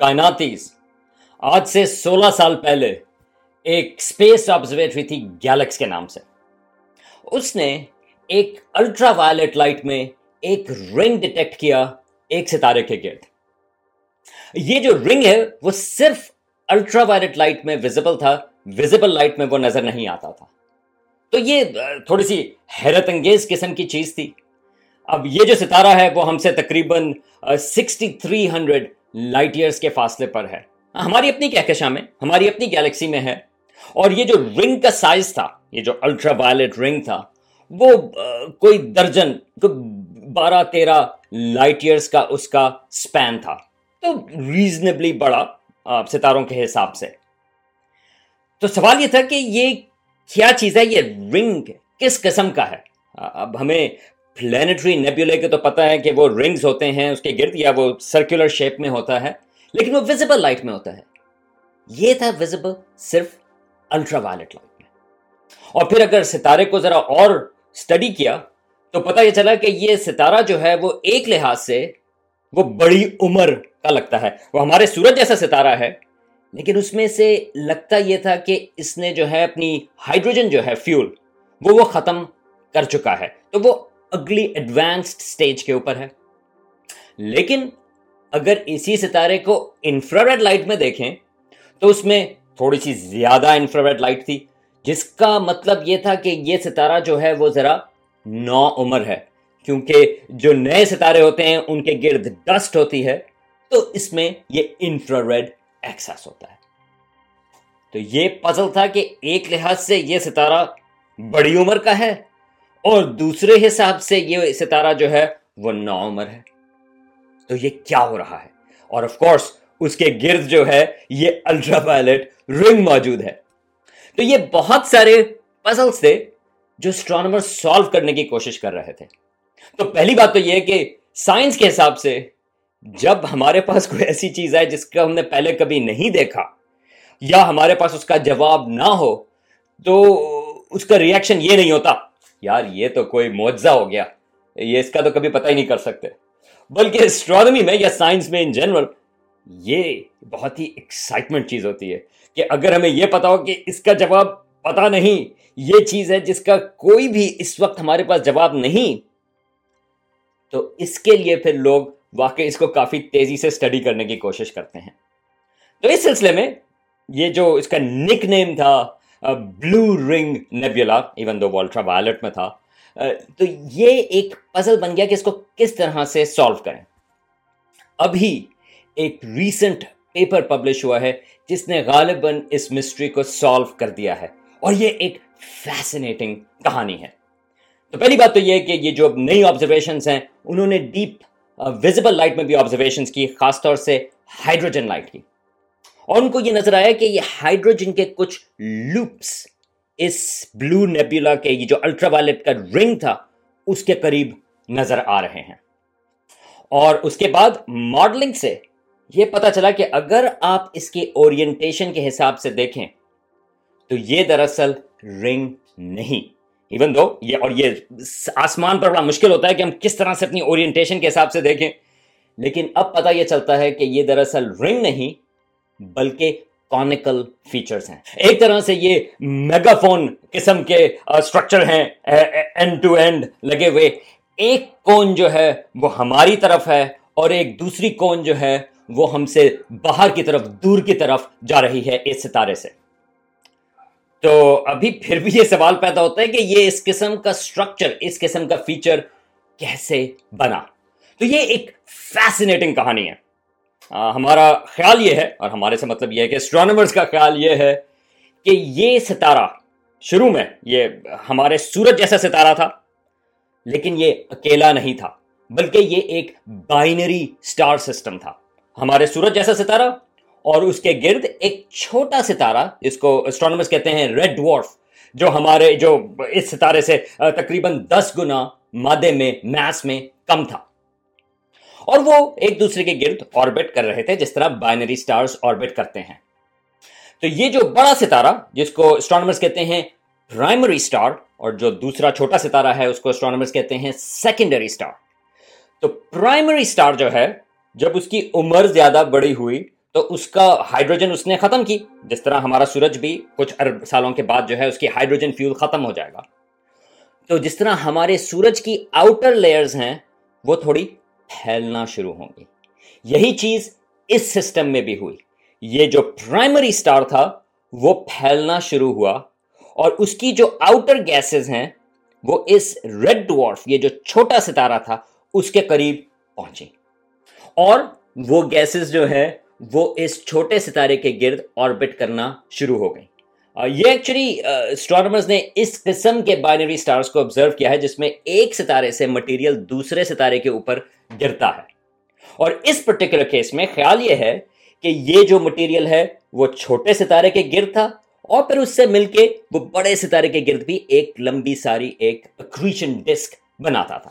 کائناتیز۔ آج سے سولہ سال پہلے ایک اسپیس آبزرویٹری تھی گیلکس کے نام سے۔ اس نے ایک الٹرا وائلٹ لائٹ میں ایک رنگ ڈیٹیکٹ کیا، ایک ستارے کے گرد۔ یہ جو رنگ ہے، وہ صرف الٹرا وائلٹ لائٹ میں ویزیبل تھا ویزیبل لائٹ میں وہ نظر نہیں آتا تھا۔ تو یہ تھوڑی سی حیرت انگیز قسم کی چیز تھی۔ اب یہ جو ستارہ ہے، وہ ہم سے تقریباً sixty three hundred light years کے فاصلے پر ہے۔ ہماری اپنی کہکشاں میں؟ ہماری اپنی گیلیکسی میں ہے۔ اور یہ جو رنگ کا سائز تھا، یہ جو الٹرا وائلٹ رنگ تھا، وہ کوئی درجن، کوئی بارہ تیرہ لائٹ ایئرس کا اس کا سپین تھا۔ تو ریزنیبلی بڑا ستاروں کے حساب سے۔ تو سوال یہ تھا کہ یہ کیا چیز ہے؟ یہ رنگ کس قسم کا ہے؟ اب ہمیں پلینٹری نیبیولے کے تو پتا ہے کہ وہ رنگز ہوتے ہیں، اس کے گرد یا وہ سرکولر شیپ میں ہوتا ہے، لیکن وہ ویزیبل لائٹ میں ہوتا ہے۔ یہ تھا ویزیبل صرف الٹرا وائلٹ لائٹ میں۔ اور پھر اگر ستارے کو ذرا اور اسٹڈی کیا، تو پتا یہ چلا کہ یہ ستارہ جو ہے، وہ ایک لحاظ سے وہ بڑی عمر کا لگتا ہے۔ وہ ہمارے سورج جیسا ستارہ ہے، لیکن اس میں سے لگتا یہ تھا کہ اس نے جو ہے اپنی ہائیڈروجن جو ہے فیول وہ وہ ختم کر چکا ہے۔ تو وہ اگلی ایڈوانسڈ سٹیج کے اوپر ہے۔ لیکن اگر اسی ستارے کو انفراریڈ لائٹ میں دیکھیں، تو اس میں تھوڑی سی زیادہ انفراریڈ لائٹ تھی، جس کا مطلب یہ تھا کہ یہ ستارہ جو ہے وہ ذرا نو عمر ہے۔ کیونکہ جو نئے ستارے ہوتے ہیں، ان کے گرد ڈسٹ ہوتی ہے، تو اس میں یہ انفراریڈ ایکسس ہوتا ہے۔ تو یہ پزل تھا کہ ایک لحاظ سے یہ ستارہ بڑی عمر کا ہے اور دوسرے حساب سے یہ ستارہ جو ہے وہ نو عمر ہے۔ تو یہ کیا ہو رہا ہے؟ اور آف کورس اس کے گرد جو ہے یہ الٹرا وائلٹ رنگ موجود ہے۔ تو یہ بہت سارے پزلس تھے جو اسٹرانومر سالو کرنے کی کوشش کر رہے تھے۔ تو پہلی بات تو یہ کہ سائنس کے حساب سے جب ہمارے پاس کوئی ایسی چیز ہے جس کا ہم نے پہلے کبھی نہیں دیکھا یا ہمارے پاس اس کا جواب نہ ہو، تو اس کا ریئیکشن یہ نہیں ہوتا۔ یار، یہ تو کوئی معجزہ ہو گیا۔ یہ اس کا تو کبھی پتہ ہی نہیں کر سکتے۔ بلکہ اسٹرانومی میں یا سائنس میں ان جنرل یہ بہت ہی ایکسائٹمنٹ چیز ہوتی ہے کہ اگر ہمیں یہ پتا ہو کہ اس کا جواب پتا نہیں، یہ چیز ہے جس کا کوئی بھی اس وقت ہمارے پاس جواب نہیں، تو اس کے لیے پھر لوگ واقعی اس کو کافی تیزی سے اسٹڈی کرنے کی کوشش کرتے ہیں۔ تو اس سلسلے میں یہ جو اس کا نک نیم تھا بلو رنگ نیبیولا ایون دو والٹرا وائلٹ میں تھا۔ تو یہ ایک پزل بن گیا کہ اس کو کس طرح سے سالو کریں۔ ابھی ایک ریسنٹ پیپر پبلش ہوا ہے، جس نے غالباً اس مسٹری کو سالو کر دیا ہے۔ اور یہ ایک فیسنیٹنگ کہانی ہے۔ تو پہلی بات تو یہ کہ یہ جو نئی آبزرویشنس ہیں، انہوں نے ڈیپ ویزیبل لائٹ میں بھی آبزرویشنس کی، خاص طور سے ہائیڈروجن لائٹ کی۔ اور ان کو یہ نظر آیا کہ یہ ہائیڈروجن کے کچھ لوپس اس بلو نیبیولا کے، یہ جو الٹرا وائلٹ کا رنگ تھا، اس کے قریب نظر آ رہے ہیں۔ اور اس کے بعد ماڈلنگ سے یہ پتا چلا کہ اگر آپ اس کی اورینٹیشن کے حساب سے دیکھیں، تو یہ دراصل رنگ نہیں۔ ایون دو یہ، اور یہ آسمان پر بڑا مشکل ہوتا ہے کہ ہم کس طرح سے اپنی اورینٹیشن کے حساب سے دیکھیں، لیکن اب پتا یہ چلتا ہے کہ یہ دراصل رنگ نہیں بلکہ کونیکل فیچرز ہیں۔ ایک طرح سے یہ میگا فون قسم کے اسٹرکچر ہیں اینڈ ٹو اینڈ لگے ہوئے۔ ایک کون جو ہے وہ ہماری طرف ہے اور ایک دوسری کون جو ہے وہ ہم سے باہر کی طرف، دور کی طرف جا رہی ہے اس ستارے سے۔ تو ابھی پھر بھی یہ سوال پیدا ہوتا ہے کہ یہ اس قسم کا اسٹرکچر اس قسم کا فیچر کیسے بنا؟ تو یہ ایک فیسنیٹنگ کہانی ہے۔ ہمارا خیال یہ ہے، اور ہمارے سے مطلب یہ ہے کہ اسٹرانومرز کا خیال یہ ہے کہ یہ ستارہ شروع میں، یہ ہمارے سورج جیسا ستارہ تھا، لیکن یہ اکیلا نہیں تھا، بلکہ یہ ایک بائنری سٹار سسٹم تھا۔ ہمارے سورج جیسا ستارہ اور اس کے گرد ایک چھوٹا ستارہ جس کو اسٹرانومرز کہتے ہیں ریڈ ڈوارف جو ہمارے، جو اس ستارے سے تقریباً دس گنا مادے میں میس میں کم تھا۔ اور وہ ایک دوسرے کے گرد آربٹ کر رہے تھے، جس طرح بائنری سٹارز آربٹ کرتے ہیں۔ تو یہ جو بڑا ستارہ، جس کو اسٹرانومرز کہتے ہیں پرائمری سٹار اور جو دوسرا چھوٹا ستارہ ہے، اس کو اسٹرانومرز کہتے ہیں سیکنڈری سٹار تو پرائمری سٹار جو ہے، جب اس کی عمر زیادہ بڑی ہوئی، تو اس کا ہائیڈروجن اس نے ختم کی۔ جس طرح ہمارا سورج بھی کچھ ارب سالوں کے بعد جو ہے، اس کی ہائیڈروجن فیول ختم ہو جائے گا۔ تو جس طرح ہمارے سورج کی آؤٹر لیئرز ہیں، وہ تھوڑی پھیلنا شروع ہوں گی۔ یہی چیز اس سسٹم میں بھی ہوئی۔ یہ جو پرائمری سٹار تھا، وہ پھیلنا شروع ہوا اور اس کی جو آؤٹر گیسز ہیں، وہ اس ریڈ ڈوارف یہ جو چھوٹا ستارہ تھا، اس کے قریب پہنچی اور وہ گیسز جو ہے وہ اس چھوٹے ستارے کے گرد آربٹ کرنا شروع ہو گئی یہ ایکچولی اسٹرانومرز نے اس قسم کے بائنری سٹارز کو آبزرو کیا ہے جس میں ایک ستارے سے مٹیریل دوسرے ستارے کے اوپر گرتا ہے۔ اور اس پرٹیکولر کیس میں خیال یہ ہے کہ یہ جو مٹیریل ہے، وہ چھوٹے ستارے کے گرد تھا اور پھر اس سے مل کے وہ بڑے ستارے کے گرد بھی ایک لمبی ساری ایک اکریشن ڈسک بناتا تھا۔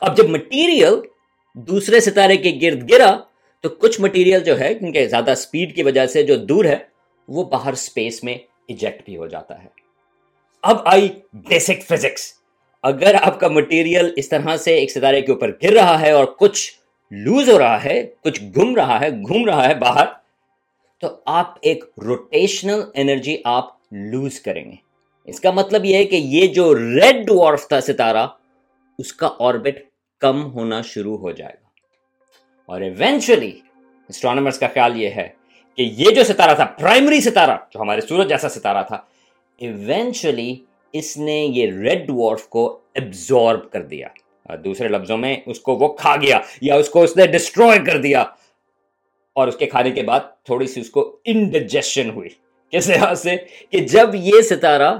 اب جب مٹیریل دوسرے ستارے کے گرد گرا، تو کچھ مٹیریل جو ہے کیونکہ زیادہ سپیڈ کی وجہ سے جو دور ہے وہ باہر سپیس میں ایجیکٹ بھی ہو جاتا ہے۔ اب آئی بیسک فزکس اگر آپ کا مٹیریل اس طرح سے ایک ستارے کے اوپر گر رہا ہے اور کچھ لوز ہو رہا ہے، کچھ گم رہا ہے، گھوم رہا ہے باہر، تو آپ ایک روٹیشنل انرجی آپ لوز کریں گے۔ اس کا مطلب یہ ہے کہ یہ جو ریڈ وارف تھا ستارہ، اس کا آربٹ کم ہونا شروع ہو جائے گا۔ اور ایونچولی اسٹرانومرس کا خیال یہ ہے کہ یہ جو ستارہ تھا پرائمری ستارہ، جو ہمارے سورج جیسا ستارہ تھا ایونچولی اس نے یہ ریڈ وارف کو ایبزارب کر دیا۔ دوسرے لفظوں میں اس کو وہ کھا گیا، یا اس کو اس نے ڈسٹروائے کر دیا۔ اور اس کے کھانے کے بعد تھوڑی سی اس کو انڈیجیشن ہوئی۔ کس لحاظ سے؟ کہ جب یہ ستارہ،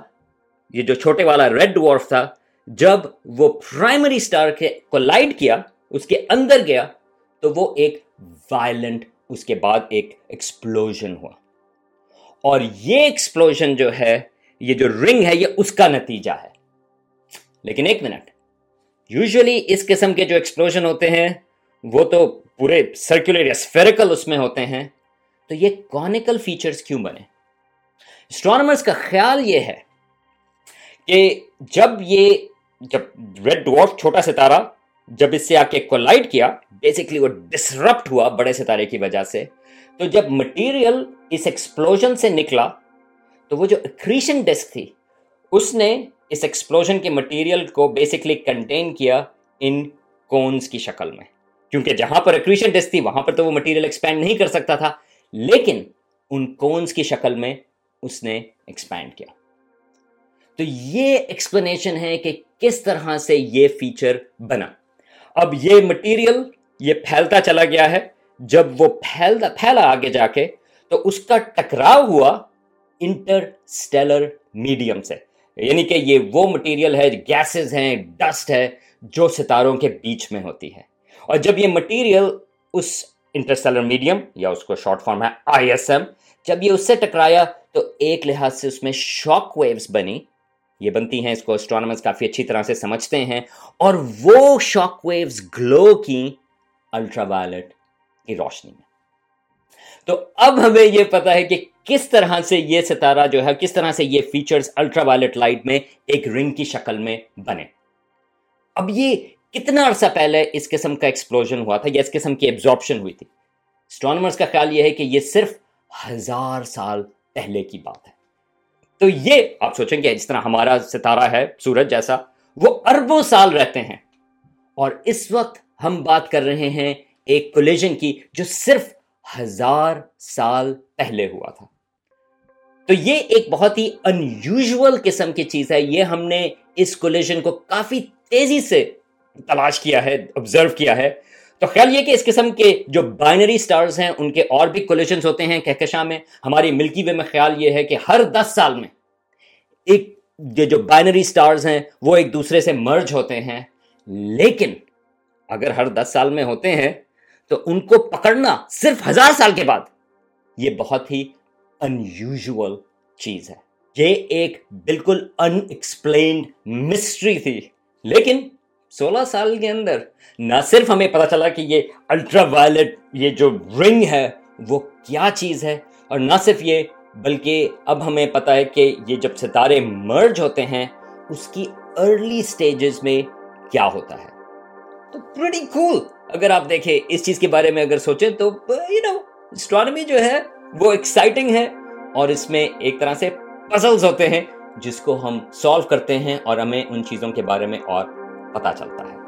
یہ جو چھوٹے والا ریڈ وارف تھا، جب وہ پرائمری سٹار کے کو لائٹ کیا، اس کے اندر گیا، تو وہ ایک وائلنٹ اس کے بعد ایک ایکسپلوژن ہوا۔ اور یہ ایکسپلوژن جو ہے، یہ جو رنگ ہے، یہ اس کا نتیجہ ہے۔ لیکن ایک منٹ یوزلی اس قسم کے جو ایکسپلوژن ہوتے ہیں، وہ تو پورے سرکولر یا اسفیریکل اس میں ہوتے ہیں۔ تو یہ کونیکل فیچرز کیوں بنے؟ اسٹرانومرز کا خیال یہ ہے کہ جب یہ، جب ریڈ ڈوارف چھوٹا ستارہ جب اس سے آ کے کولائڈ کیا بیسکلی وہ ڈسرپٹ ہوا بڑے ستارے کی وجہ سے۔ تو جب مٹیریل اس ایکسپلوژن سے نکلا، تو وہ جو اکریشن ڈسک تھی، اس نے اس ایکسپلوژن کے مٹیریل کو بیسکلی کنٹین کیا ان کونز کی شکل میں۔ کیونکہ جہاں پر اکریشن ڈسک تھی، وہاں پر تو وہ مٹیریل ایکسپینڈ نہیں کر سکتا تھا۔ لیکن ان کونز کی شکل میں اس نے ایکسپینڈ کیا۔ تو یہ ایکسپلینیشن ہے کہ کس طرح سے یہ فیچر بنا۔ اب یہ مٹیریل یہ پھیلتا چلا گیا ہے۔ جب وہ پھیلتا پھیلا آگے جا کے، تو اس کا ٹکراؤ ہوا انٹر سٹیلر میڈیم سے۔ یعنی کہ یہ وہ مٹیریل ہے گیسز ہیں ڈسٹ ہے، جو ستاروں کے بیچ میں ہوتی ہے۔ اور جب یہ مٹیریل اس انٹرسٹیلر میڈیم یا اس کو شارٹ فارم ہے آئی ایس ایم جب یہ اس سے ٹکرایا، تو ایک لحاظ سے اس میں شاک ویوز بنی۔ یہ بنتی ہیں، اس کو اسٹرانومرز کافی اچھی طرح سے سمجھتے ہیں۔ اور وہ شاک ویوز گلو کی الٹرا وائلٹ کی روشنی میں۔ تو اب ہمیں یہ پتا ہے کہ کس طرح سے یہ ستارہ جو ہے، کس طرح سے یہ فیچرز الٹرا وائلٹ لائٹ میں ایک رنگ کی شکل میں بنے۔ اب یہ کتنا عرصہ پہلے اس قسم کا ایکسپلوژن ہوا تھا یا اس قسم کی ایبزارپشن ہوئی تھی؟ اسٹرانومرز کا خیال یہ ہے کہ یہ صرف ہزار سال پہلے کی بات ہے۔ تو یہ آپ سوچیں گے جس طرح ہمارا ستارہ ہے، سورج جیسا، وہ اربوں سال رہتے ہیں۔ اور اس وقت ہم بات کر رہے ہیں ایک کولیجن کی جو صرف ہزار سال پہلے ہوا تھا۔ تو یہ ایک بہت ہی ان قسم کی چیز ہے۔ یہ ہم نے اس کولیجن کو کافی تیزی سے تلاش کیا ہے آبزرو کیا ہے۔ تو خیال یہ کہ اس قسم کے جو بائنری سٹارز ہیں، ان کے اور بھی کولیشنز ہوتے ہیں کہکشاں میں، ہماری ملکی وے میں خیال یہ ہے کہ ہر دس سال میں ایک یہ جو بائنری سٹارز ہیں، وہ ایک دوسرے سے مرج ہوتے ہیں۔ لیکن اگر ہر دس سال میں ہوتے ہیں، تو ان کو پکڑنا صرف ہزار سال کے بعد، یہ بہت ہی ان چیز ہے۔ یہ ایک بالکل ان ایکسپلینڈ مسٹری تھی۔ لیکن سولہ سال کے اندر نہ صرف ہمیں پتا چلا کہ یہ الٹرا وائلٹ، یہ جو رنگ ہے، وہ کیا چیز ہے؟ اور نہ صرف یہ، بلکہ اب ہمیں پتا ہے کہ یہ جب ستارے مرج ہوتے ہیں، اس کی ارلی سٹیجز میں کیا ہوتا ہے۔ تو پریٹی کول اگر آپ دیکھیں اس چیز کے بارے میں اگر سوچیں تو یو نو اسٹرانومی جو ہے، وہ ایکسائٹنگ ہے۔ اور اس میں ایک طرح سے پزلز ہوتے ہیں، جس کو ہم سالو کرتے ہیں اور ہمیں ان چیزوں کے بارے میں اور پتا چلتا ہے۔